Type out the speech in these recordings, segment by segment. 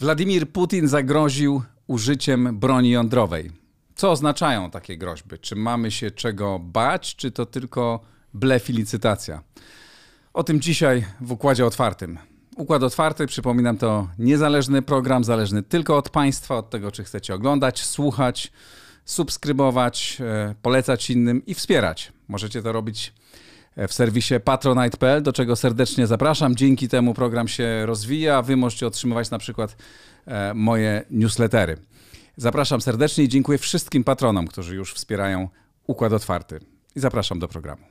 Władimir Putin zagroził użyciem broni jądrowej. Co oznaczają takie groźby? Czy mamy się czego bać, czy to tylko blef i licytacja? O tym dzisiaj w Układzie Otwartym. Układ Otwarty, przypominam, to niezależny program, zależny tylko od Państwa, od tego, czy chcecie oglądać, słuchać, subskrybować, e, polecać innym i wspierać. Możecie to robić e, w serwisie patronite.pl, do czego serdecznie zapraszam. Dzięki temu program się rozwija, Wy możecie otrzymywać na przykład e, moje newslettery. Zapraszam serdecznie i dziękuję wszystkim patronom, którzy już wspierają Układ Otwarty. I zapraszam do programu.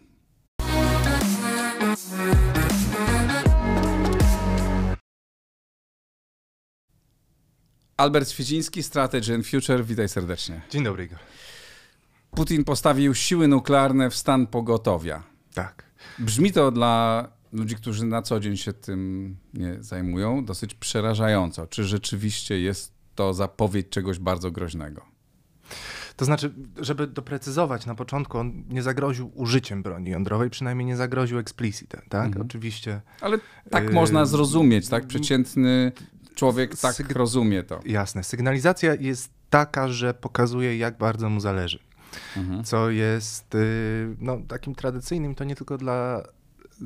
Albert Świeciński, Strategy and Future, witaj serdecznie. Dzień dobry, Igor. Putin postawił siły nuklearne w stan pogotowia. Tak. Brzmi to dla ludzi, którzy na co dzień się tym nie zajmują, dosyć przerażająco. Czy rzeczywiście jest to zapowiedź czegoś bardzo groźnego? To znaczy, żeby doprecyzować na początku, on nie zagroził użyciem broni jądrowej, przynajmniej nie zagroził explicite, tak? Mhm. Oczywiście. Ale tak można zrozumieć, tak? Przeciętny człowiek tak Syg... rozumie to. Jasne. Sygnalizacja jest taka, że pokazuje, jak bardzo mu zależy. Mhm. Co jest yy, no, takim tradycyjnym, to nie tylko dla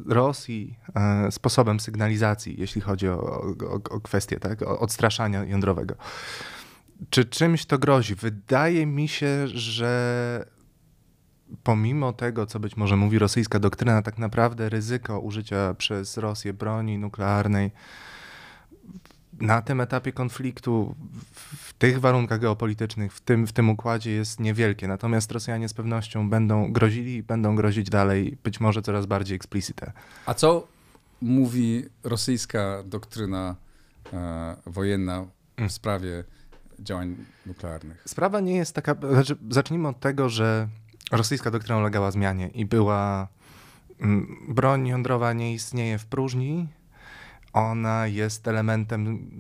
Rosji e, sposobem sygnalizacji, jeśli chodzi o, o, o kwestię tak, o odstraszania jądrowego. Czy czymś to grozi? Wydaje mi się, że pomimo tego, co być może mówi rosyjska doktryna, tak naprawdę ryzyko użycia przez Rosję broni nuklearnej na tym etapie konfliktu, w tych warunkach geopolitycznych, w tym, w tym układzie jest niewielkie. Natomiast Rosjanie z pewnością będą grozili i będą grozić dalej, być może coraz bardziej eksplicite. A co mówi rosyjska doktryna e, wojenna w mm. sprawie działań nuklearnych? Sprawa nie jest taka. Znaczy, zacznijmy od tego, że rosyjska doktryna ulegała zmianie i była. Mm, broń jądrowa nie istnieje w próżni, ona jest elementem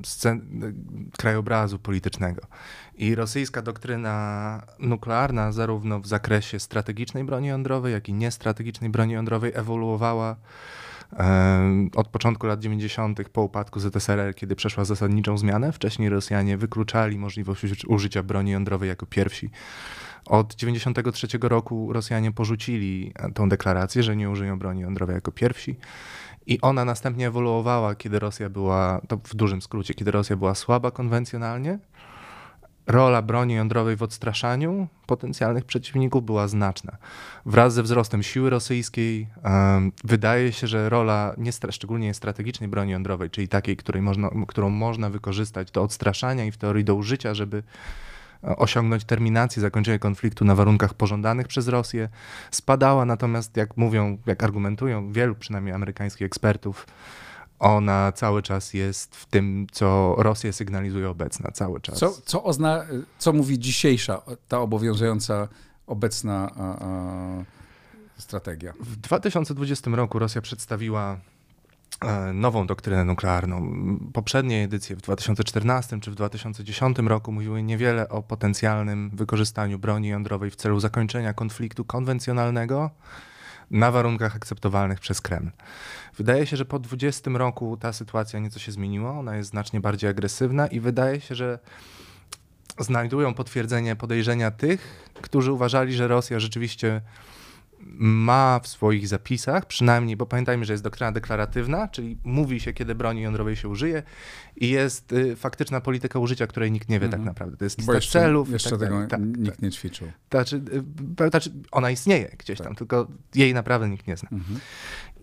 krajobrazu politycznego. I rosyjska doktryna nuklearna, zarówno w zakresie strategicznej broni jądrowej, jak i niestrategicznej broni jądrowej, ewoluowała od początku lat 90. po upadku ZSRR, kiedy przeszła zasadniczą zmianę. Wcześniej Rosjanie wykluczali możliwość użycia broni jądrowej jako pierwsi. Od 1993 roku Rosjanie porzucili tą deklarację, że nie użyją broni jądrowej jako pierwsi. I ona następnie ewoluowała, kiedy Rosja była, to w dużym skrócie, kiedy Rosja była słaba konwencjonalnie. Rola broni jądrowej w odstraszaniu potencjalnych przeciwników była znaczna. Wraz ze wzrostem siły rosyjskiej um, wydaje się, że rola nie, szczególnie strategicznej broni jądrowej, czyli takiej, której można, którą można wykorzystać do odstraszania i w teorii do użycia, żeby osiągnąć terminację, zakończenie konfliktu na warunkach pożądanych przez Rosję. Spadała natomiast, jak mówią, jak argumentują wielu przynajmniej amerykańskich ekspertów, ona cały czas jest w tym, co Rosja sygnalizuje obecna, cały czas. Co, co, ozna, co mówi dzisiejsza, ta obowiązująca obecna a, a, strategia? W 2020 roku Rosja przedstawiła nową doktrynę nuklearną. Poprzednie edycje w 2014 czy w 2010 roku mówiły niewiele o potencjalnym wykorzystaniu broni jądrowej w celu zakończenia konfliktu konwencjonalnego na warunkach akceptowalnych przez Kreml. Wydaje się, że po 20 roku ta sytuacja nieco się zmieniła, ona jest znacznie bardziej agresywna i wydaje się, że znajdują potwierdzenie podejrzenia tych, którzy uważali, że Rosja rzeczywiście ma w swoich zapisach, przynajmniej, bo pamiętajmy, że jest doktryna deklaratywna, czyli mówi się, kiedy broni jądrowej się użyje i jest y, faktyczna polityka użycia, której nikt nie wie tak mhm. naprawdę. To jest lista jeszcze, celów. Jeszcze tak tego tak, nikt nie ćwiczył. Znaczy, y, znaczy, ona istnieje gdzieś tak. tam, tylko jej naprawdę nikt nie zna. -hmm.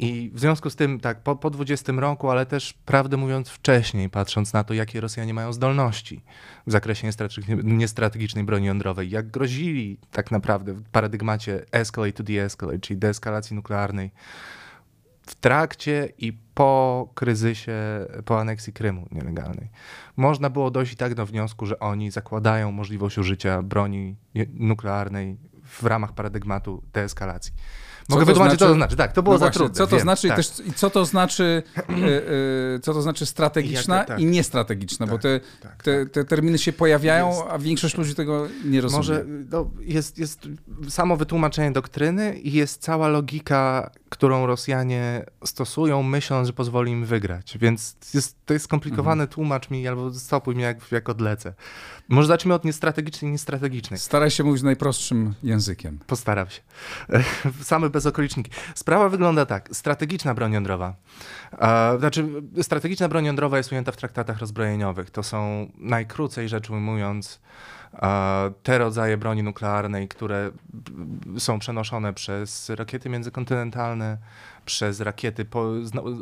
I w związku z tym, tak, po, po 20 roku, ale też prawdę mówiąc wcześniej, patrząc na to, jakie Rosjanie mają zdolności w zakresie niestrategicznej broni jądrowej, jak grozili tak naprawdę w paradygmacie escalate to de-escalate, czyli deeskalacji nuklearnej, w trakcie i po kryzysie, po aneksji Krymu nielegalnej. Można było dojść i tak do wniosku, że oni zakładają możliwość użycia broni nuklearnej w ramach paradygmatu deeskalacji. Mogę wytłumaczyć, co to znaczy. Tak, to było no za właśnie, trudne. Co to wiem, znaczy tak. też, i co to znaczy, e, e, co to znaczy strategiczna Jak- tak. i niestrategiczna, bo Tak, te, tak, te, te terminy się pojawiają, Jest. a większość ludzi tego nie rozumie. Może no, jest, jest samo wytłumaczenie doktryny i jest cała logika, którą Rosjanie stosują, myśląc, że pozwoli im wygrać. Więc jest, to jest skomplikowany, tłumacz mi albo stopuj mnie, jak, jak odlecę. Może zacznijmy od niestrategicznej i niestrategicznej. Staraj się mówić najprostszym językiem. Postaram się. Same bez okoliczniki. Sprawa wygląda tak. Strategiczna broń jądrowa. E, znaczy, strategiczna broń jądrowa jest ujęta w traktatach rozbrojeniowych. To są, najkrócej rzecz ujmując, e, te rodzaje broni nuklearnej, które są przenoszone przez rakiety międzykontynentalne, przez rakiety po,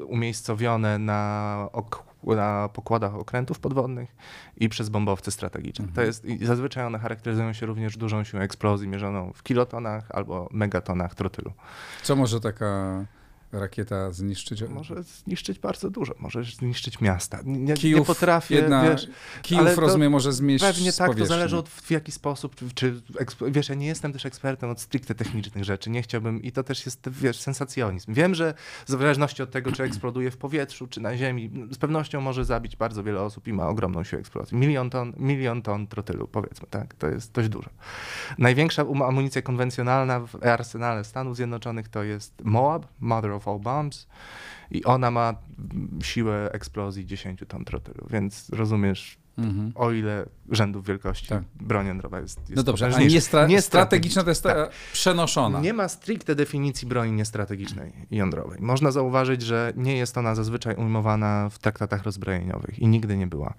umiejscowione na, ok, na pokładach okrętów podwodnych i przez bombowce strategiczne. To jest, zazwyczaj one charakteryzują się również dużą siłą eksplozji mierzoną w kilotonach albo megatonach trotylu. Co może taka rakieta zniszczyć? Może zniszczyć bardzo dużo, może zniszczyć miasta. Nie, nie Kijów, potrafię, jedna, wiesz, Kijów, ale to rozumiem, może zmieść Pewnie tak, to powierzchni. zależy od w jaki sposób, czy, wiesz, ja nie jestem też ekspertem od stricte technicznych rzeczy, nie chciałbym, i to też jest, wiesz, sensacjonizm. Wiem, że w zależności od tego, czy eksploduje w powietrzu, czy na ziemi, z pewnością może zabić bardzo wiele osób i ma ogromną siłę eksplozji. Milion ton, milion ton trotylu, powiedzmy, tak, to jest dość dużo. Największa um- amunicja konwencjonalna w arsenale Stanów Zjednoczonych to jest MOAB, Mother All Bombs, i ona ma siłę eksplozji 10 ton trotylu, więc rozumiesz, Mhm. o ile rzędów wielkości Tak. broń jądrowa jest, jest No dobrze, a nie, stra- Nie strategiczna to jest ta tak. przenoszona. Nie ma stricte definicji broni niestrategicznej jądrowej. Można zauważyć, że nie jest ona zazwyczaj ujmowana w traktatach rozbrojeniowych i nigdy nie była.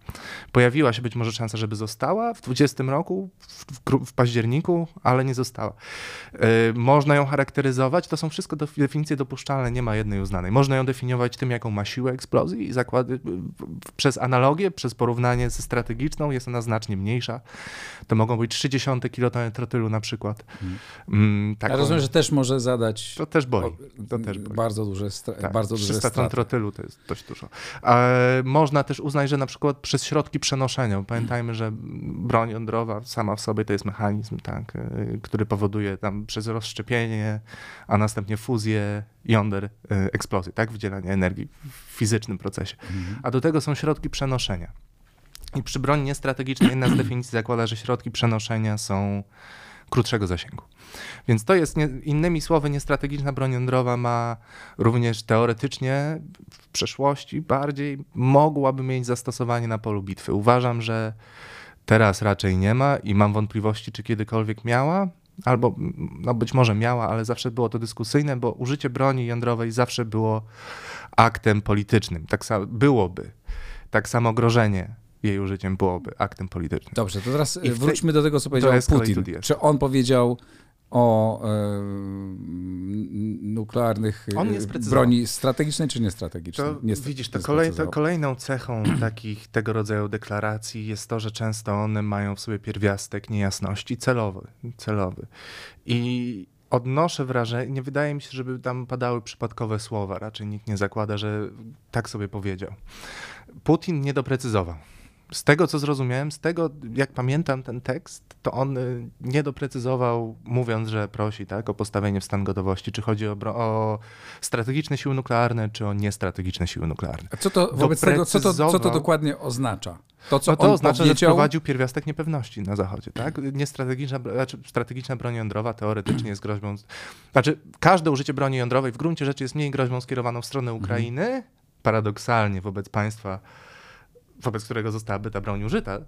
Pojawiła się być może szansa, żeby została w 20 roku, w, w, w październiku, ale nie została. Yy, można ją charakteryzować, to są wszystko definicje dopuszczalne, nie ma jednej uznanej. Można ją definiować tym, jaką ma siłę eksplozji i zakłady, przez analogię, przez porównanie ze strategiczną jest ona znacznie mniejsza. To mogą być 30 kilotony trotylu na przykład. Mm, Ja taką- rozumiem, że też może zadać to też boli. To też boli. bardzo duże, stra- Tak, bardzo duże 300 ton straty. trotylu to jest dość dużo. E, można też uznać, że na przykład przez środki przenoszenia, pamiętajmy, że broń jądrowa sama w sobie to jest mechanizm, tak, e, który powoduje tam przez rozszczepienie, a następnie fuzję jąder e, eksplozję, tak, wydzielanie energii w fizycznym procesie. Mhm. A do tego są środki przenoszenia. I przy broni niestrategicznej jedna z definicji zakłada, że środki przenoszenia są krótszego zasięgu. Więc to jest, nie, innymi słowy, niestrategiczna broń jądrowa ma również teoretycznie w przeszłości bardziej mogłaby mieć zastosowanie na polu bitwy. Uważam, że teraz raczej nie ma i mam wątpliwości, czy kiedykolwiek miała, albo no być może miała, ale zawsze było to dyskusyjne, bo użycie broni jądrowej zawsze było aktem politycznym. Tak samo byłoby. Tak samo grożenie jej użyciem byłoby aktem politycznym. Dobrze, to teraz I tej- wróćmy do tego, co powiedział Putin. Czy on powiedział o e, nuklearnych e, broni strategicznej czy niestrategicznej? To Nie, widzisz, to nie kolej, to sprecyzował. kolejną cechą takich tego rodzaju deklaracji jest to, że często one mają w sobie pierwiastek niejasności celowy. celowy. I odnoszę wrażenie, nie wydaje mi się, żeby tam padały przypadkowe słowa. Raczej nikt nie zakłada, że tak sobie powiedział. Putin nie doprecyzował. Z tego, co zrozumiałem, z tego, jak pamiętam ten tekst, to on y, nie doprecyzował, mówiąc, że prosi tak, o postawienie w stan gotowości, czy chodzi o, o strategiczne siły nuklearne, czy o niestrategiczne siły nuklearne. A co to wobec tego, co to, co to dokładnie oznacza? To, co No to on oznacza, że powiedział, wprowadził pierwiastek niepewności na Zachodzie, tak? Niestrategiczna, znaczy strategiczna broń jądrowa teoretycznie jest groźbą, znaczy każde użycie broni jądrowej w gruncie rzeczy jest mniej groźbą skierowaną w stronę Ukrainy, paradoksalnie wobec państwa, wobec którego zostałaby ta broń użyta,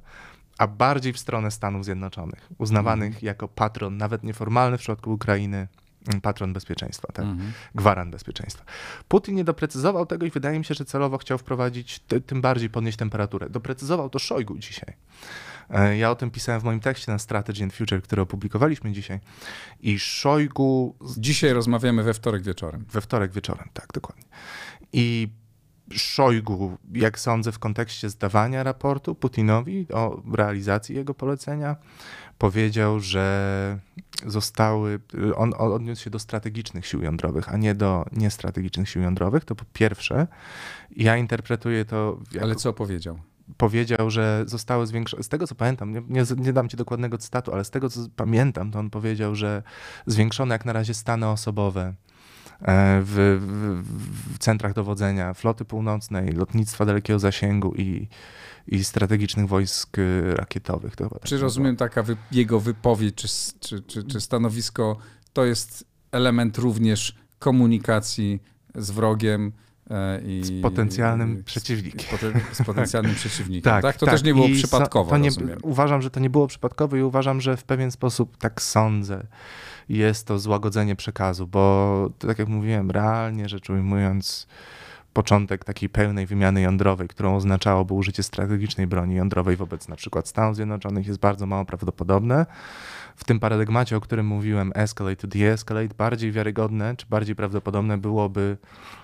a bardziej w stronę Stanów Zjednoczonych, uznawanych jako patron, nawet nieformalny w przypadku Ukrainy, mm, patron bezpieczeństwa, tak? Mhm. gwarant bezpieczeństwa. Putin nie doprecyzował tego i wydaje mi się, że celowo chciał wprowadzić, ty- tym bardziej podnieść temperaturę. Doprecyzował to Szojgu dzisiaj. E, Ja o tym pisałem w moim tekście na Strategy and Future, który opublikowaliśmy dzisiaj. I Szojgu Dzisiaj rozmawiamy we wtorek wieczorem. we wtorek wieczorem, tak, dokładnie. I Szojgu, jak sądzę, w kontekście zdawania raportu Putinowi o realizacji jego polecenia, powiedział, że zostały, on odniósł się do strategicznych sił jądrowych, a nie do niestrategicznych sił jądrowych. To po pierwsze, ja interpretuję to jako Ale co powiedział? powiedział, że zostały zwiększone, z tego co pamiętam, nie, nie, nie dam ci dokładnego cytatu, ale z tego co pamiętam, to on powiedział, że zwiększone jak na razie stany osobowe w, w, w centrach dowodzenia floty północnej, lotnictwa dalekiego zasięgu i, i strategicznych wojsk y, rakietowych. To czy tak rozumiem, taka wy, jego wypowiedź czy, czy, czy, czy stanowisko to jest element również komunikacji z wrogiem, e, i, z potencjalnym przeciwnikiem. Z, poten, z potencjalnym przeciwnikiem. tak, tak? To tak. też nie było I przypadkowo. So, nie, uważam, że to nie było przypadkowe i uważam, że w pewien sposób tak sądzę. Jest to złagodzenie przekazu, bo tak jak mówiłem, realnie rzecz ujmując, początek takiej pełnej wymiany jądrowej, którą oznaczałoby użycie strategicznej broni jądrowej wobec na przykład Stanów Zjednoczonych jest bardzo mało prawdopodobne. W tym paradygmacie, o którym mówiłem, escalate to de-escalate, bardziej wiarygodne czy bardziej prawdopodobne byłoby,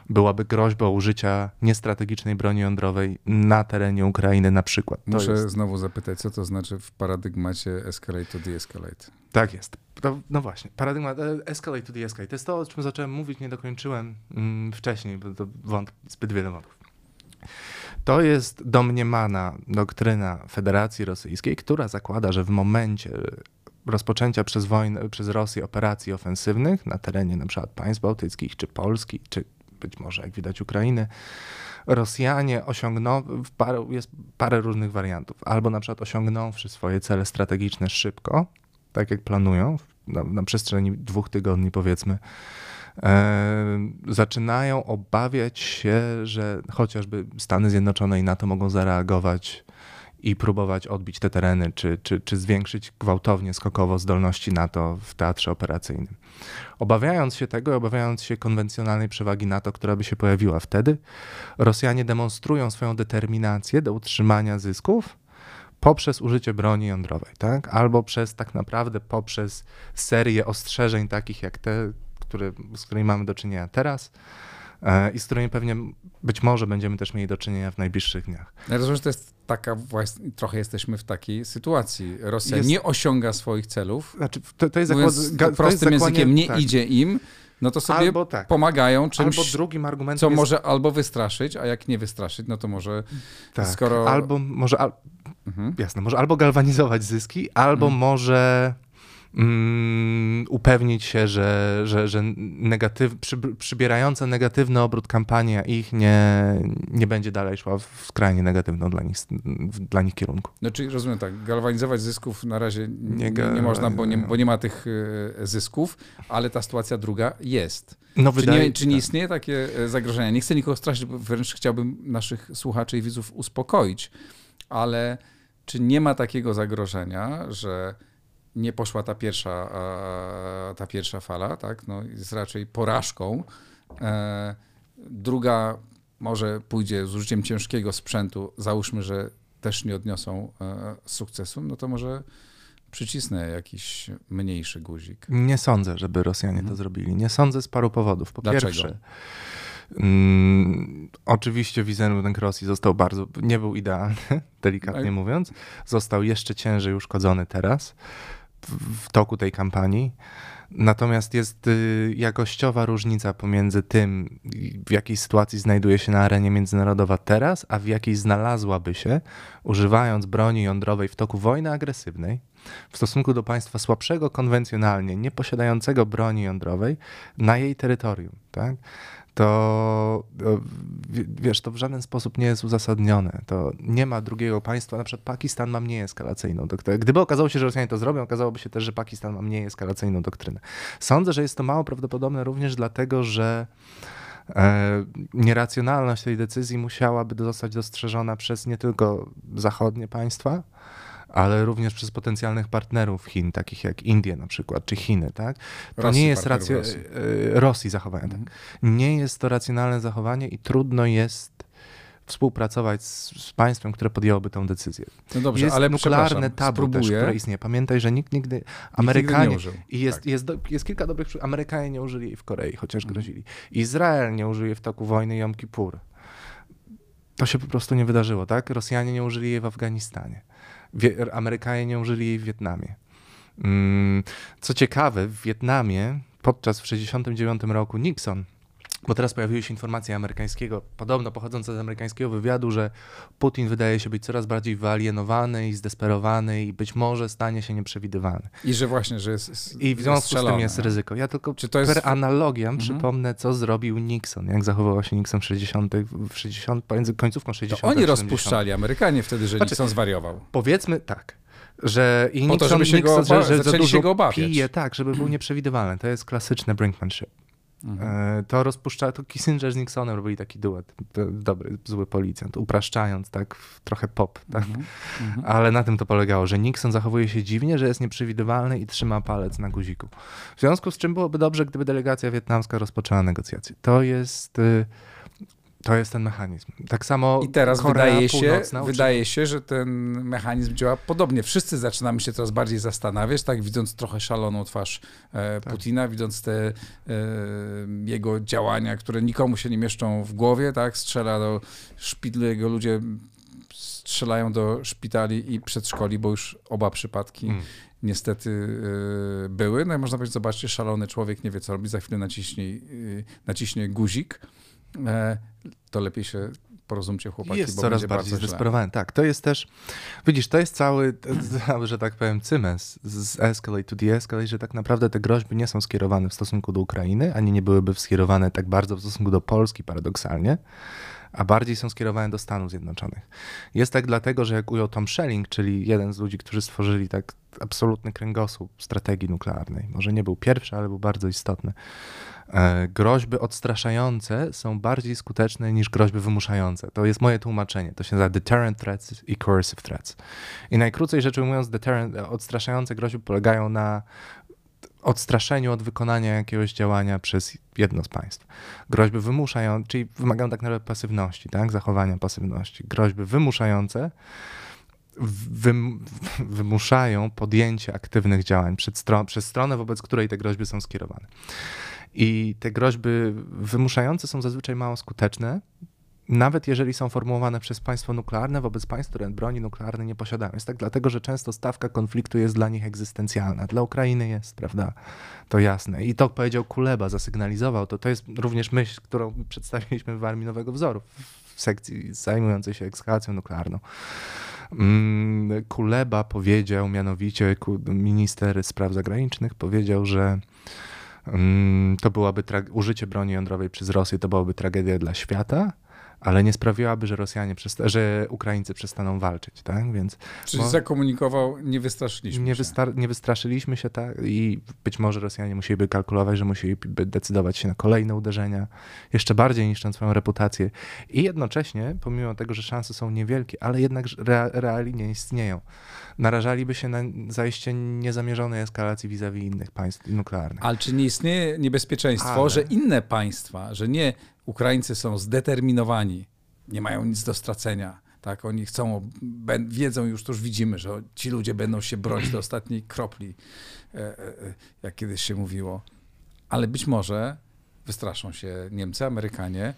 byłaby groźba użycia niestrategicznej broni jądrowej na terenie Ukrainy na przykład. To Muszę jest... znowu zapytać, co to znaczy w paradygmacie escalate to de-escalate? Tak jest. To, no właśnie, paradygmat e, escalate to de-escalate. To jest to, o czym zacząłem mówić, nie dokończyłem mm, wcześniej, bo to wąt, zbyt wiele wątków. To jest domniemana doktryna Federacji Rosyjskiej, która zakłada, że w momencie rozpoczęcia przez, wojnę, przez Rosję operacji ofensywnych na terenie np. państw bałtyckich, czy Polski, czy być może, jak widać, Ukrainy, Rosjanie osiągną, parę, jest parę różnych wariantów. Albo na przykład osiągnąwszy swoje cele strategiczne szybko, tak jak planują, na, na przestrzeni dwóch tygodni powiedzmy, e, zaczynają obawiać się, że chociażby Stany Zjednoczone i NATO mogą zareagować i próbować odbić te tereny, czy, czy, czy zwiększyć gwałtownie, skokowo zdolności NATO w teatrze operacyjnym. Obawiając się tego, obawiając się konwencjonalnej przewagi NATO, która by się pojawiła wtedy, Rosjanie demonstrują swoją determinację do utrzymania zysków poprzez użycie broni jądrowej, tak? albo przez tak naprawdę poprzez serię ostrzeżeń takich jak te, które, z którymi mamy do czynienia teraz, e, i z którymi pewnie być może będziemy też mieli do czynienia w najbliższych dniach. Ja rozumiem, że to jest taka właśnie, trochę jesteśmy w takiej sytuacji. Rosja jest, nie osiąga swoich celów. Znaczy, to, to jest zakład, prostym jest językiem, nie tak. idzie im, no to sobie albo tak. pomagają czymś, albo drugim argumentem co jest... może albo wystraszyć, a jak nie wystraszyć, no to może tak. skoro... Albo może, al... mhm. jasne, może albo galwanizować zyski, albo mhm. może mm, upewnić się, że, że, że negatyw, przy, przybierająca negatywny obrót kampania ich nie, nie będzie dalej szła w skrajnie negatywną dla nich, dla nich kierunku. No czyli rozumiem tak, galwanizować zysków na razie nie, nie, nie można, bo nie, bo nie ma tych e, zysków, ale ta sytuacja druga jest. No, czy, wydaje, nie, czy nie tak. istnieje takie e, zagrożenia? Nie chcę nikogo straszyć, bo wręcz chciałbym naszych słuchaczy i widzów uspokoić, ale czy nie ma takiego zagrożenia, że nie poszła ta pierwsza, ta pierwsza fala, tak? no, jest raczej porażką. E, druga może pójdzie z użyciem ciężkiego sprzętu, załóżmy, że też nie odniosą e, sukcesu, no to może przycisnę jakiś mniejszy guzik. Nie sądzę, żeby Rosjanie to mhm. zrobili. Nie sądzę z paru powodów. Po Dlaczego? pierwsze, mm, oczywiście wizerunek Rosji został bardzo, nie był idealny, delikatnie no mówiąc. Został jeszcze ciężej uszkodzony teraz w toku tej kampanii. Natomiast jest y, jakościowa różnica pomiędzy tym, w jakiej sytuacji znajduje się na arenie międzynarodowa teraz, a w jakiej znalazłaby się, używając broni jądrowej w toku wojny agresywnej, w stosunku do państwa słabszego konwencjonalnie, nie posiadającego broni jądrowej na jej terytorium. Tak? To wiesz, to w żaden sposób nie jest uzasadnione. To nie ma drugiego państwa, na przykład Pakistan ma mniej eskalacyjną doktrynę. Gdyby okazało się, że Rosjanie to zrobią, okazałoby się też, że Pakistan ma mniej eskalacyjną doktrynę. Sądzę, że jest to mało prawdopodobne również dlatego, że e, nieracjonalność tej decyzji musiałaby zostać dostrzeżona przez nie tylko zachodnie państwa, ale również przez potencjalnych partnerów Chin, takich jak Indie na przykład, czy Chiny, tak? To Rosji, nie jest racjo... Rosji. E, Rosji zachowanie, tak. mhm. tak. Nie jest to racjonalne zachowanie i trudno jest współpracować z, z, państwem, które podjęłoby tę decyzję. No dobrze, jest ale nuklearne tabu też, które istnieje. Pamiętaj, że nikt nigdy... Amerykanie... Nikt nigdy I jest, tak. jest, do, jest kilka dobrych przykładów. Amerykanie nie użyli jej w Korei, chociaż mhm. grozili. Izrael nie użyje w toku wojny Jom Kippur. To się po prostu nie wydarzyło, tak? Rosjanie nie użyli jej w Afganistanie. Amerykanie nie użyli jej w Wietnamie. Mm, co ciekawe, w Wietnamie podczas w 1969 roku Nixon bo teraz pojawiły się informacje amerykańskiego, podobno pochodzące z amerykańskiego wywiadu, że Putin wydaje się być coraz bardziej wyalienowany i zdesperowany i być może stanie się nieprzewidywalny. I że właśnie, że jest I w związku z tym jest ryzyko. Ja tylko Czy to jest... per analogiam mhm. przypomnę, co zrobił Nixon, jak zachowywał się Nixon w 60., w 60 pomiędzy końcówką 60 to Oni rozpuszczali Amerykanie wtedy, że znaczy, Nixon zwariował. Powiedzmy tak, że i Nixon, to, żeby się Nixon, go że, że za dużo się go obawiać. pije, tak, żeby był nieprzewidywalny. To jest klasyczne brinkmanship. Mhm. E, to rozpuszcza, to Kissinger z Nixonem robili taki duet, dobry, zły policjant, upraszczając tak, trochę pop, tak? Mhm. Mhm. ale na tym to polegało, że Nixon zachowuje się dziwnie, że jest nieprzewidywalny i trzyma palec na guziku. W związku z czym byłoby dobrze, gdyby delegacja wietnamska rozpoczęła negocjacje. To jest... Y to jest ten mechanizm. Tak samo I teraz Korea wydaje się, wydaje się, że ten mechanizm działa podobnie. Wszyscy zaczynamy się coraz bardziej zastanawiać, tak widząc trochę szaloną twarz e, tak. Putina, widząc te e, jego działania, które nikomu się nie mieszczą w głowie, tak? Strzela do szpitlu, jego ludzie strzelają do szpitali i przedszkoli, bo już oba przypadki mm. niestety y, były. No i można powiedzieć, zobaczcie, szalony człowiek nie wie, co robi, za chwilę naciśnie, y, naciśnie guzik to lepiej się porozumcie chłopaki. Jest coraz bardziej zdesperowany. Tak, to jest też, widzisz, to jest cały, cały że tak powiem, cymes z escalate to de-escalate, że tak naprawdę te groźby nie są skierowane w stosunku do Ukrainy, ani nie byłyby skierowane tak bardzo w stosunku do Polski paradoksalnie, a bardziej są skierowane do Stanów Zjednoczonych. Jest tak dlatego, że jak ujął Tom Schelling, czyli jeden z ludzi, którzy stworzyli tak absolutny kręgosłup strategii nuklearnej, może nie był pierwszy, ale był bardzo istotny, E, groźby odstraszające są bardziej skuteczne niż groźby wymuszające. To jest moje tłumaczenie. To się nazywa deterrent threats i coercive threats. I najkrócej rzecz ujmując, deterrent, odstraszające groźby polegają na odstraszeniu od wykonania jakiegoś działania przez jedno z państw. Groźby wymuszające, czyli wymagają tak naprawdę pasywności, tak? zachowania pasywności. Groźby wymuszające wym, wymuszają podjęcie aktywnych działań przez stronę, wobec której te groźby są skierowane. I te groźby wymuszające są zazwyczaj mało skuteczne, nawet jeżeli są formułowane przez państwo nuklearne wobec państw, które broni nuklearnej nie posiadają. Jest tak dlatego, że często stawka konfliktu jest dla nich egzystencjalna. Dla Ukrainy jest, prawda? To jasne. I to powiedział Kuleba, zasygnalizował to. To jest również myśl, którą przedstawiliśmy w Armii Nowego Wzoru, w sekcji zajmującej się ekskalacją nuklearną. Mm, Kuleba powiedział mianowicie, minister spraw zagranicznych powiedział, że to byłaby użycie broni jądrowej przez Rosję to byłaby tragedia dla świata, ale nie sprawiłaby, że Rosjanie, że Ukraińcy przestaną walczyć, tak? Więc Czyli bo... zakomunikował, nie wystraszyliśmy nie się. nie wystraszyliśmy się, tak? I być może Rosjanie musieliby kalkulować, że musieliby decydować się na kolejne uderzenia, jeszcze bardziej niszcząc swoją reputację. I jednocześnie, pomimo tego, że szanse są niewielkie, ale jednak reali nie istnieją narażaliby się na zajście niezamierzonej eskalacji vis-a-vis innych państw nuklearnych. Ale czy nie istnieje niebezpieczeństwo, Ale... że inne państwa, że nie Ukraińcy są zdeterminowani, nie mają nic do stracenia, tak, oni chcą, wiedzą już, to już widzimy, że ci ludzie będą się bronić do ostatniej kropli, e, e, e, jak kiedyś się mówiło. Ale być może wystraszą się Niemcy, Amerykanie,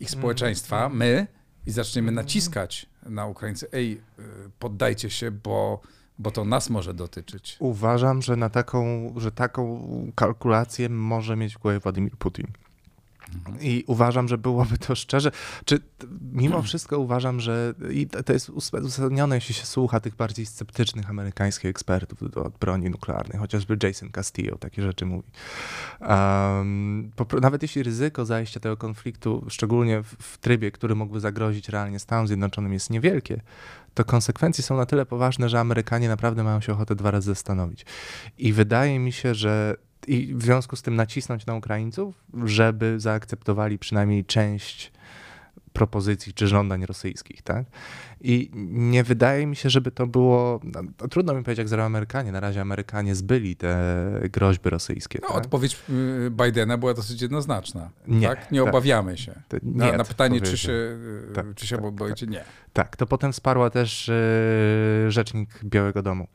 ich społeczeństwa, mm. my i zaczniemy naciskać na Ukraińcy, ej, poddajcie się, bo, bo to nas może dotyczyć. Uważam, że na taką, że taką kalkulację może mieć w głowie Władimir Putin. I uważam, że byłoby to szczerze. Czy mimo wszystko uważam, że i to jest uzasadnione, jeśli się słucha tych bardziej sceptycznych amerykańskich ekspertów od broni nuklearnej, chociażby Jason Castillo takie rzeczy mówi. Um, nawet jeśli ryzyko zajścia tego konfliktu, szczególnie w, w trybie, który mógłby zagrozić realnie Stanom Zjednoczonym, jest niewielkie, to konsekwencje są na tyle poważne, że Amerykanie naprawdę mają się ochotę dwa razy zastanowić. I wydaje mi się, że i w związku z tym nacisnąć na Ukraińców, żeby zaakceptowali przynajmniej część propozycji czy żądań rosyjskich, tak? I nie wydaje mi się, żeby to było. No, trudno mi powiedzieć, jak zrobią Amerykanie. Na razie Amerykanie zbyli te groźby rosyjskie. No, tak? Odpowiedź y, Bidena była dosyć jednoznaczna. Nie, tak? nie tak. obawiamy się. Na, nie, na pytanie, czy się, y, tak, czy się tak, boicie, nie. Tak, to potem wsparła też yy, rzecznik Białego Domu.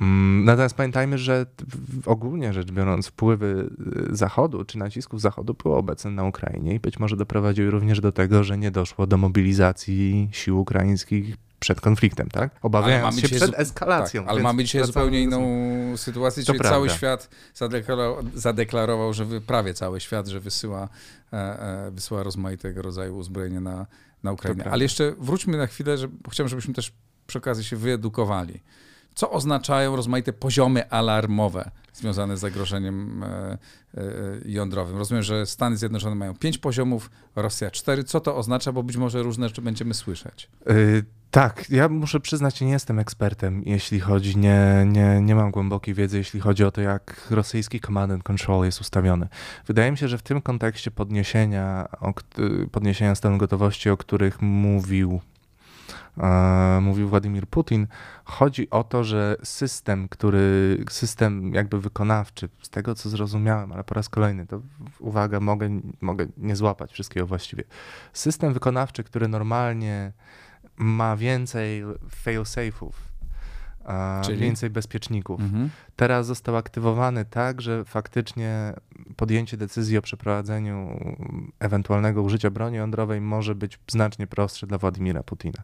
Mm, natomiast pamiętajmy, że ogólnie rzecz biorąc, wpływy y, Zachodu czy nacisków Zachodu były obecne na Ukrainie i być może doprowadziły również do tego, że nie doszło do mobilizacji sił ukraińskich przed konfliktem, tak? Obawiając się przed eskalacją. Tak, ale mamy dzisiaj zupełnie inną sytuację, czyli cały świat zadeklarował, zadeklarował, że prawie cały świat, że wysyła, e, e, wysyła rozmaitego rodzaju uzbrojenie na, na Ukrainę. Ale jeszcze wróćmy na chwilę, że chciałem, żebyśmy też przy okazji się wyedukowali. Co oznaczają rozmaite poziomy alarmowe związane z zagrożeniem e, e, jądrowym? Rozumiem, że Stany Zjednoczone mają pięć poziomów, Rosja cztery. Co to oznacza? Bo być może różne rzeczy będziemy słyszeć. Yy, tak, ja muszę przyznać, nie jestem ekspertem, jeśli chodzi, nie, nie, nie mam głębokiej wiedzy, jeśli chodzi o to, jak rosyjski command and control jest ustawiony. Wydaje mi się, że w tym kontekście podniesienia, podniesienia stanu gotowości, o których mówił E, mówił Władimir Putin, chodzi o to, że system, który, system jakby wykonawczy, z tego co zrozumiałem, ale po raz kolejny, to uwaga, mogę, mogę nie złapać wszystkiego właściwie. System wykonawczy, który normalnie ma więcej fail-safe'ów, Czyli? więcej bezpieczników. Mhm. Teraz został aktywowany tak, że faktycznie podjęcie decyzji o przeprowadzeniu ewentualnego użycia broni jądrowej może być znacznie prostsze dla Władimira Putina.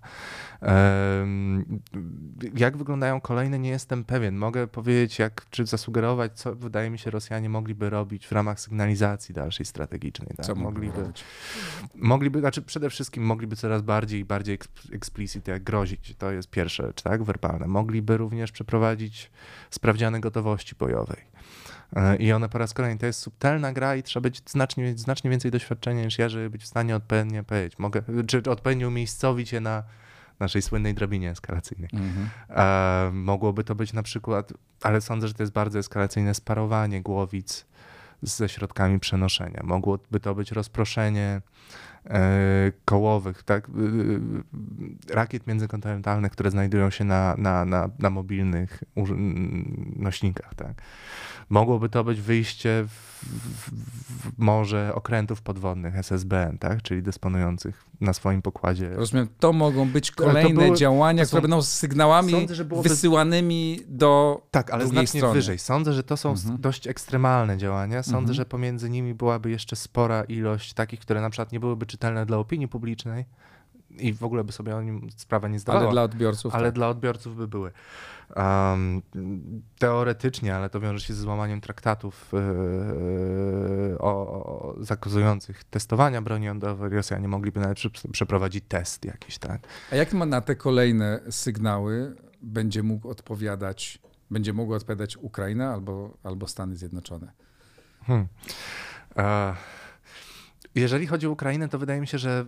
Jak wyglądają kolejne, nie jestem pewien. Mogę powiedzieć, jak, czy zasugerować, co wydaje mi się Rosjanie mogliby robić w ramach sygnalizacji dalszej strategicznej. Tak? Co mogliby robić? Mogliby, znaczy przede wszystkim mogliby coraz bardziej i bardziej explicit jak grozić. To jest pierwsze rzecz, tak, werbalne. Mogliby również przeprowadzić sprawdziane gotowości bojowej. E, I one po raz kolejny, to jest subtelna gra i trzeba być znacznie, znacznie więcej doświadczenia niż ja, żeby być w stanie odpowiednio powiedzieć, mogę, czy odpowiednio umiejscowić je na naszej słynnej drabinie eskalacyjnej. Mhm. E, mogłoby to być na przykład, ale sądzę, że to jest bardzo eskalacyjne sparowanie głowic ze środkami przenoszenia. Mogłoby to być rozproszenie kołowych, tak, rakiet międzykontynentalnych, które znajdują się na, na, na, na mobilnych nośnikach. Tak. Mogłoby to być wyjście w, w morze okrętów podwodnych SSBN, tak? czyli dysponujących na swoim pokładzie. Rozumiem, to mogą być kolejne były, działania, są, które będą sygnałami sądzę, byłoby, wysyłanymi do Tak, ale znacznie strony. wyżej. Sądzę, że to są mhm. dość ekstremalne działania. Sądzę, mhm. że pomiędzy nimi byłaby jeszcze spora ilość takich, które na przykład nie byłyby czytelne dla opinii publicznej, i w ogóle by sobie o nim sprawę nie zdawała. Ale dla odbiorców. Ale tak. dla odbiorców by były. Um, teoretycznie, ale to wiąże się ze złamaniem traktatów yy, o, o, zakazujących testowania broni jądrowej. Rosjanie mogliby nawet przeprowadzić test jakiś, tak? A jak ma na te kolejne sygnały będzie mógł odpowiadać, będzie mogła odpowiadać Ukraina albo, albo Stany Zjednoczone? Hmm. Uh. Jeżeli chodzi o Ukrainę, to wydaje mi się, że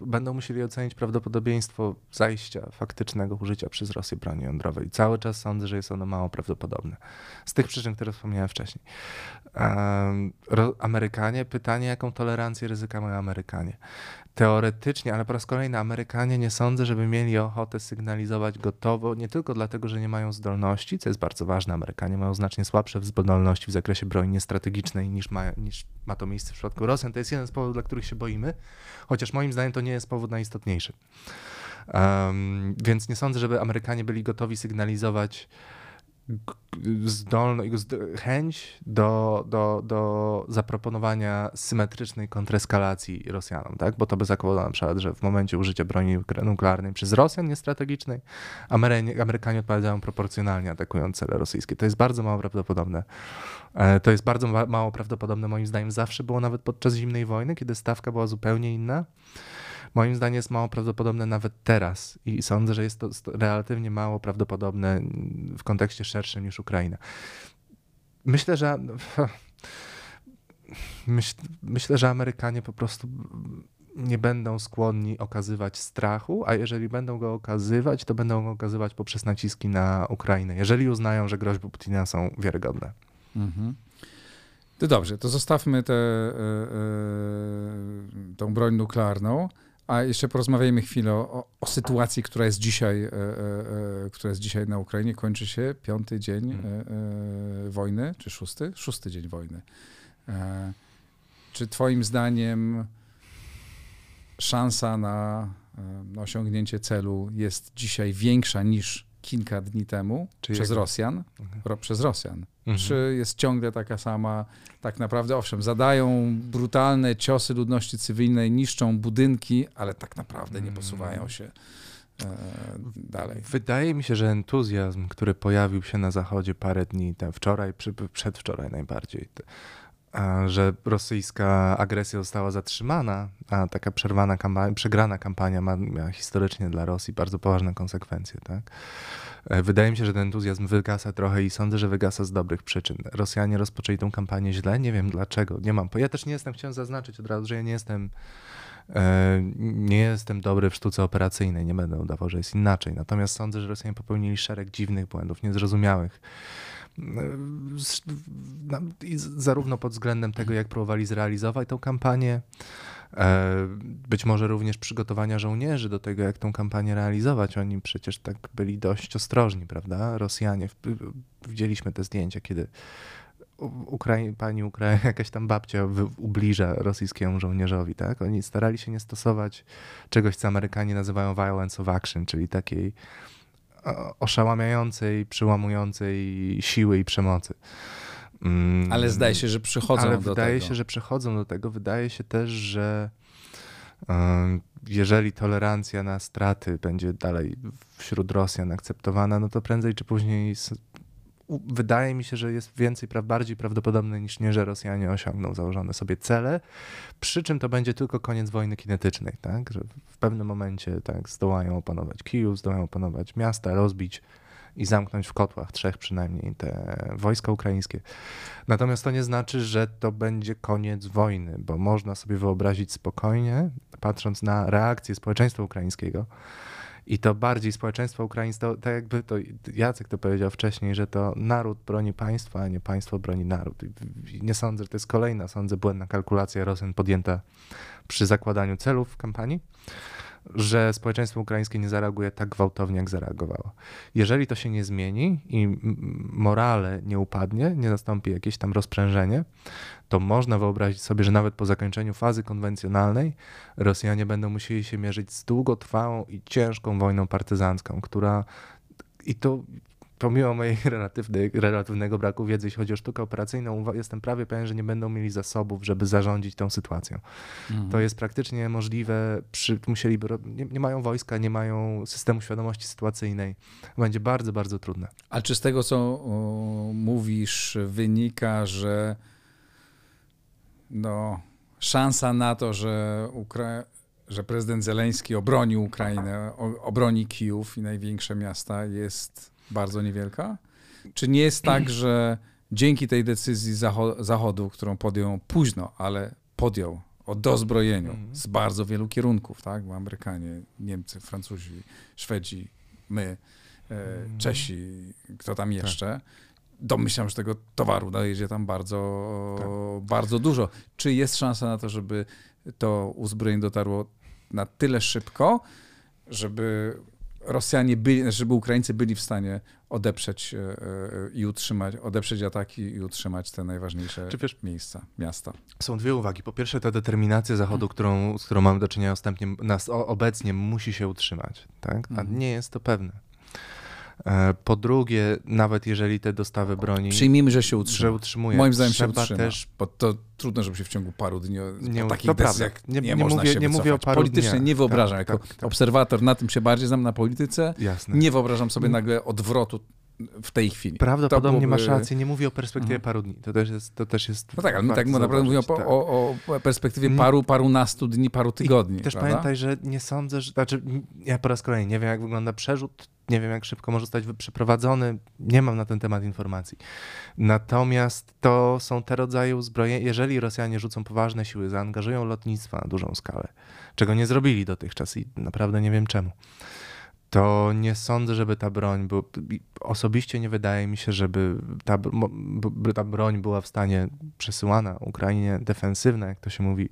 będą musieli ocenić prawdopodobieństwo zajścia faktycznego użycia przez Rosję broni jądrowej. Cały czas sądzę, że jest ono mało prawdopodobne. Z tych przyczyn, które wspomniałem wcześniej. Amerykanie, pytanie, jaką tolerancję ryzyka mają Amerykanie. Teoretycznie, ale po raz kolejny Amerykanie nie sądzę, żeby mieli ochotę sygnalizować gotowo, nie tylko dlatego, że nie mają zdolności, co jest bardzo ważne, Amerykanie mają znacznie słabsze zdolności w zakresie broni niestrategicznej niż ma, niż ma to miejsce w przypadku Rosjan. To jest jeden z powodów, dla których się boimy, chociaż moim zdaniem to nie jest powód najistotniejszy. Um, więc nie sądzę, żeby Amerykanie byli gotowi sygnalizować zdolność, chęć do, do, do zaproponowania symetrycznej kontreskalacji Rosjanom, tak? bo to by zakładało na przykład, że w momencie użycia broni nuklearnej przez Rosjan niestrategicznej Amerykanie, Amerykanie odpowiadają proporcjonalnie atakując cele rosyjskie. To jest bardzo mało prawdopodobne. E, to jest bardzo mało prawdopodobne moim zdaniem zawsze było nawet podczas zimnej wojny, kiedy stawka była zupełnie inna moim zdaniem jest mało prawdopodobne nawet teraz i sądzę, że jest to relatywnie mało prawdopodobne w kontekście szerszym niż Ukraina. Myślę, że myśl, myślę, że Amerykanie po prostu nie będą skłonni okazywać strachu, a jeżeli będą go okazywać, to będą go okazywać poprzez naciski na Ukrainę, jeżeli uznają, że groźby Putina są wiarygodne. Mhm. To dobrze, to zostawmy tę tą broń nuklearną. A jeszcze porozmawiajmy chwilę o, o sytuacji, która jest dzisiaj, e, e, e, która jest dzisiaj na Ukrainie. Kończy się piąty dzień hmm. e, e, wojny, czy szósty? Szósty dzień wojny. E, czy twoim zdaniem szansa na, na, osiągnięcie celu jest dzisiaj większa niż kilka dni temu Czy przez? Rosjan? Mhm. Przez Rosjan. Mhm. Czy jest ciągle taka sama, tak naprawdę, owszem, zadają brutalne ciosy ludności cywilnej, niszczą budynki, ale tak naprawdę nie posuwają się dalej. Wydaje mi się, że entuzjazm, który pojawił się na Zachodzie parę dni, ten wczoraj, przedwczoraj najbardziej, że rosyjska agresja została zatrzymana, a taka przerwana kampania, przegrana kampania ma, miała historycznie dla Rosji bardzo poważne konsekwencje. Tak? E, wydaje mi się, że ten entuzjazm wygasa trochę i sądzę, że wygasa z dobrych przyczyn. Rosjanie rozpoczęli tą kampanię źle, nie wiem dlaczego, nie mam. Ja też nie jestem, chciałem zaznaczyć od razu, że ja nie jestem e, nie jestem dobry w sztuce operacyjnej, nie będę udawał, że jest inaczej. Natomiast sądzę, że Rosjanie popełnili szereg dziwnych błędów, niezrozumiałych zarówno pod względem tego, jak próbowali zrealizować tą kampanię, e, być może również przygotowania żołnierzy do tego, jak tą kampanię realizować. Oni przecież tak byli dość ostrożni, prawda? Rosjanie, widzieliśmy te zdjęcia, kiedy Ukrai pani Ukrai jakaś tam babcia ubliża rosyjskiemu żołnierzowi, tak? Oni starali się nie stosować czegoś, co Amerykanie nazywają violence of action, czyli takiej oszałamiającej, przyłamującej siły i przemocy. Mm, Ale zdaje się, że przychodzą Ale do tego. wydaje się, że przychodzą do tego. Wydaje się też, że jeżeli tolerancja na straty będzie dalej wśród Rosjan akceptowana, no to prędzej czy później wydaje mi się, że jest więcej, bardziej prawdopodobne niż nie, że Rosjanie osiągną założone sobie cele, przy czym to będzie tylko koniec wojny kinetycznej, tak? Że w pewnym momencie tak, zdołają opanować Kijów, zdołają opanować miasta, rozbić i zamknąć w kotłach trzech przynajmniej te wojska ukraińskie. Natomiast to nie znaczy, że to będzie koniec wojny, bo można sobie wyobrazić spokojnie, patrząc na reakcję społeczeństwa ukraińskiego, i to bardziej społeczeństwo ukraińskie, to, tak jakby to Jacek to powiedział wcześniej, że to naród broni państwa, a nie państwo broni naród. I nie sądzę, że to jest kolejna, sądzę, błędna kalkulacja Rosjan podjęta przy zakładaniu celów kampanii że społeczeństwo ukraińskie nie zareaguje tak gwałtownie, jak zareagowało. Jeżeli to się nie zmieni i morale nie upadnie, nie nastąpi jakieś tam rozprężenie, to można wyobrazić sobie, że nawet po zakończeniu fazy konwencjonalnej Rosjanie będą musieli się mierzyć z długotrwałą i ciężką wojną partyzancką, która i to pomimo mojej relatywnego braku wiedzy, jeśli chodzi o sztukę operacyjną, jestem prawie pewien, że nie będą mieli zasobów, żeby zarządzić tą sytuacją. Mhm. To jest praktycznie możliwe, przy, musieliby, nie, nie, mają wojska, nie mają systemu świadomości sytuacyjnej. Będzie bardzo, bardzo trudne. A czy z tego, co o, mówisz, wynika, że no, szansa na to, że Ukra że prezydent Zeleński obroni Ukrainę, obroni Kijów i największe miasta jest bardzo niewielka? Czy nie jest tak, że dzięki tej decyzji Zachodu, którą podjął późno, ale podjął o dozbrojeniu mhm. z bardzo wielu kierunków, tak? Bo Amerykanie, Niemcy, Francuzi, Szwedzi, my, e, mhm. Czesi, kto tam tak. jeszcze, domyślam, że tego towaru dojedzie tam bardzo, tak. bardzo dużo. Czy jest szansa na to, żeby to uzbrojenie dotarło na tyle szybko, żeby Rosjanie byli, żeby Ukraińcy byli w stanie odeprzeć e, e, i utrzymać, odeprzeć ataki i utrzymać te najważniejsze wiesz, miejsca, miasta. Są dwie uwagi. Po pierwsze, ta determinacja Zachodu, którą, z którą mamy do czynienia ostępnie, nas obecnie musi się utrzymać, tak? a mhm. nie jest to pewne. E, po drugie, nawet jeżeli te dostawy broni. Przyjmijmy, że się utrzyma. Że utrzymuje. Moim zdaniem się utrzyma. Też... Bo to trudno, żeby się w ciągu paru dni. Nie, takich decyzjach nie, nie, nie można mówię, się nie mówię o paru Politycznie dniach. nie wyobrażam. Tak, jako tak, tak. obserwator na tym się bardziej znam na polityce. Jasne. Nie wyobrażam sobie nagle odwrotu w tej chwili. Prawdopodobnie byłoby... masz rację, nie mówię o perspektywie mhm. paru dni. To też jest, to też jest No tak, ale my tak naprawdę mówimy o, tak. o, o, perspektywie paru, parunastu dni, paru tygodni. I też prawda? pamiętaj, że nie sądzę, że, znaczy ja po raz kolejny nie wiem, jak wygląda przerzut, nie wiem, jak szybko może zostać przeprowadzony, nie mam na ten temat informacji. Natomiast to są te rodzaje uzbrojeń, jeżeli Rosjanie rzucą poważne siły, zaangażują lotnictwo na dużą skalę, czego nie zrobili dotychczas i naprawdę nie wiem czemu to nie sądzę, żeby ta broń, bo osobiście nie wydaje mi się, żeby ta, ta broń była w stanie przesyłana Ukrainie defensywna, jak to się mówi,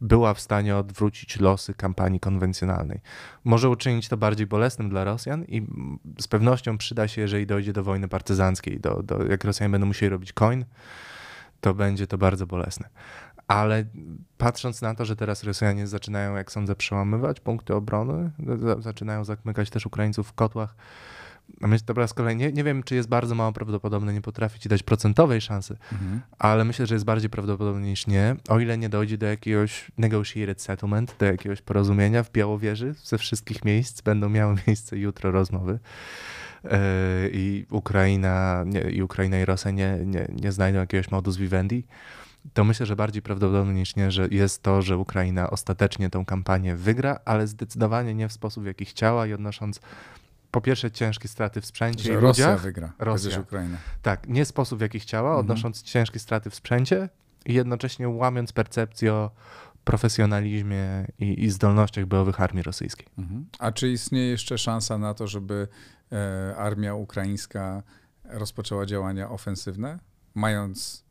była w stanie odwrócić losy kampanii konwencjonalnej. Może uczynić to bardziej bolesnym dla Rosjan i z pewnością przyda się, jeżeli dojdzie do wojny partyzanckiej, do, do, jak Rosjanie będą musieli robić koń, to będzie to bardzo bolesne ale patrząc na to, że teraz Rosjanie zaczynają, jak sądzę, przełamywać punkty obrony, zaczynają zamykać też Ukraińców w kotłach, A myślę, dobra, z kolei nie, nie wiem, czy jest bardzo mało prawdopodobne, nie potrafię ci dać procentowej szansy, mhm. ale myślę, że jest bardziej prawdopodobne niż nie, o ile nie dojdzie do jakiegoś negotiated settlement, do jakiegoś porozumienia w Białowieży, ze wszystkich miejsc będą miały miejsce jutro rozmowy yy, i Ukraina, nie, i Ukraina i Rosja nie, nie, nie znajdą jakiegoś modus vivendi, to myślę, że bardziej prawdopodobne niż nie, że jest to, że Ukraina ostatecznie tą kampanię wygra, ale zdecydowanie nie w sposób, w jaki chciała i odnosząc po pierwsze ciężkie straty w sprzęcie że i Rosja ludziach. wygra, Rosja Ukraina. Tak, nie sposób w jaki chciała, mhm. odnosząc ciężkie straty w sprzęcie i jednocześnie łamiąc percepcję o profesjonalizmie i, i zdolnościach bojowych armii rosyjskiej. Mhm. A czy istnieje jeszcze szansa na to, żeby e, armia ukraińska rozpoczęła działania ofensywne, mając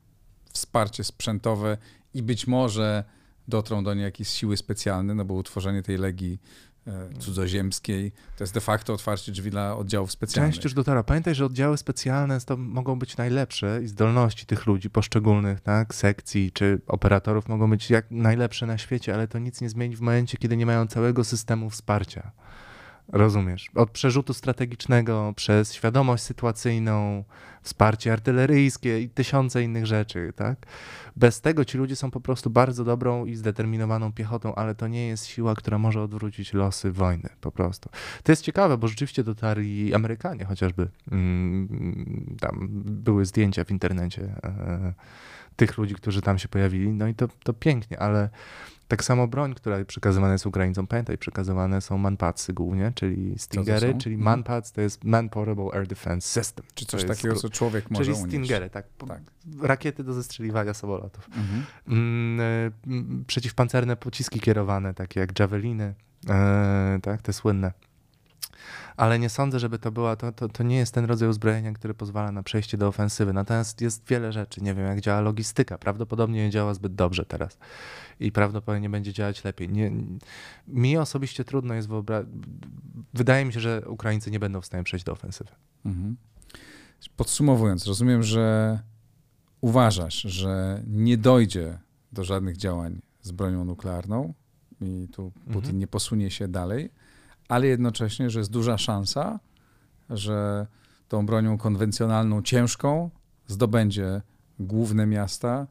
wsparcie sprzętowe i być może dotrą do niej jakieś siły specjalne, no bo utworzenie tej legii e, cudzoziemskiej. To jest de facto otwarcie drzwi dla oddziałów specjalnych. Część już dotarła. Pamiętaj, że oddziały specjalne to mogą być najlepsze i zdolności tych ludzi, poszczególnych tak, sekcji czy operatorów mogą być jak najlepsze na świecie, ale to nic nie zmieni w momencie, kiedy nie mają całego systemu wsparcia. Rozumiesz? Od przerzutu strategicznego przez świadomość sytuacyjną, wsparcie artyleryjskie i tysiące innych rzeczy, tak? Bez tego ci ludzie są po prostu bardzo dobrą i zdeterminowaną piechotą, ale to nie jest siła, która może odwrócić losy wojny, po prostu. To jest ciekawe, bo rzeczywiście dotarli Amerykanie chociażby. Mm, tam były zdjęcia w internecie e, tych ludzi, którzy tam się pojawili, no i to, to pięknie, ale tak samo broń, która przekazywana jest Ukraińcom, pamiętaj, przekazywane są manpadsy głównie, czyli Stingery, czyli mhm. manpads to jest Man Portable Air Defense System. Czy coś takiego, co człowiek może Czyli Stingery, tak. tak. Rakiety do zestrzeliwania samolotów. Mhm. Mm, y, przeciwpancerne pociski kierowane, takie jak Javeliny, e, tak, te słynne ale nie sądzę, żeby to była, to, to, to nie jest ten rodzaj uzbrojenia, który pozwala na przejście do ofensywy. Natomiast jest wiele rzeczy, nie wiem jak działa logistyka, prawdopodobnie nie działa zbyt dobrze teraz i prawdopodobnie nie będzie działać lepiej. Nie, mi osobiście trudno jest wyobrazić, wydaje mi się, że Ukraińcy nie będą w stanie przejść do ofensywy. Mhm. Podsumowując, rozumiem, że uważasz, że nie dojdzie do żadnych działań z bronią nuklearną i tu Putin mhm. nie posunie się dalej, ale jednocześnie, że jest duża szansa, że tą bronią konwencjonalną, ciężką zdobędzie główne miasta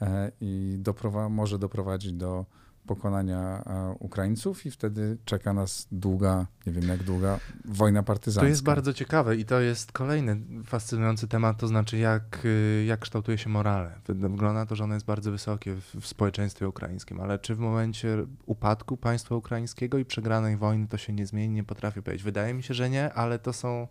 e, i doprowa może doprowadzić do pokonania e, Ukraińców i wtedy czeka nas długa, nie wiem jak długa, wojna partyzancka. To jest bardzo ciekawe i to jest kolejny fascynujący temat, to znaczy jak, y, jak kształtuje się morale. Wygląda na to, że ono jest bardzo wysokie w, w społeczeństwie ukraińskim, ale czy w momencie upadku państwa ukraińskiego i przegranej wojny to się nie zmieni, nie potrafię powiedzieć. Wydaje mi się, że nie, ale to są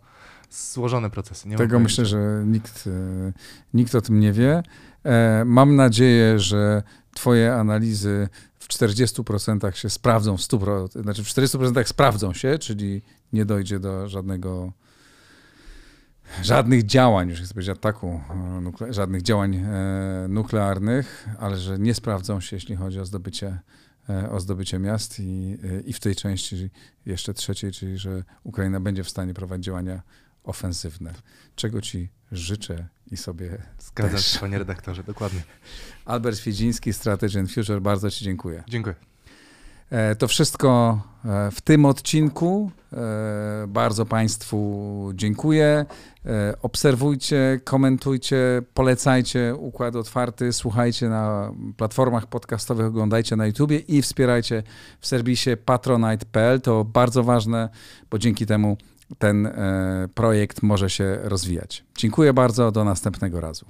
złożone procesy. Nie Tego myślę, że nikt, y, nikt o tym nie wie. E, mam nadzieję, że Twoje analizy w 40% się sprawdzą, w 100%, znaczy w 40% sprawdzą się, czyli nie dojdzie do żadnego żadnych działań, już chcę powiedzieć ataku, e, żadnych działań e, nuklearnych, ale że nie sprawdzą się, jeśli chodzi o zdobycie, e, o zdobycie miast i, i w tej części jeszcze trzeciej, czyli że Ukraina będzie w stanie prowadzić działania ofensywne. Czego ci życzę i sobie Zgadzam się, panie redaktorze, dokładnie. Albert Świdziński, Strategy and Future, bardzo ci dziękuję. Dziękuję. E, to wszystko e, w tym odcinku. E, bardzo Państwu dziękuję. Obserwujcie, komentujcie, polecajcie Układ Otwarty, słuchajcie na platformach podcastowych, oglądajcie na YouTubie i wspierajcie w serwisie patronite.pl. To bardzo ważne, bo dzięki temu ten e, projekt może się rozwijać. Dziękuję bardzo, do następnego razu.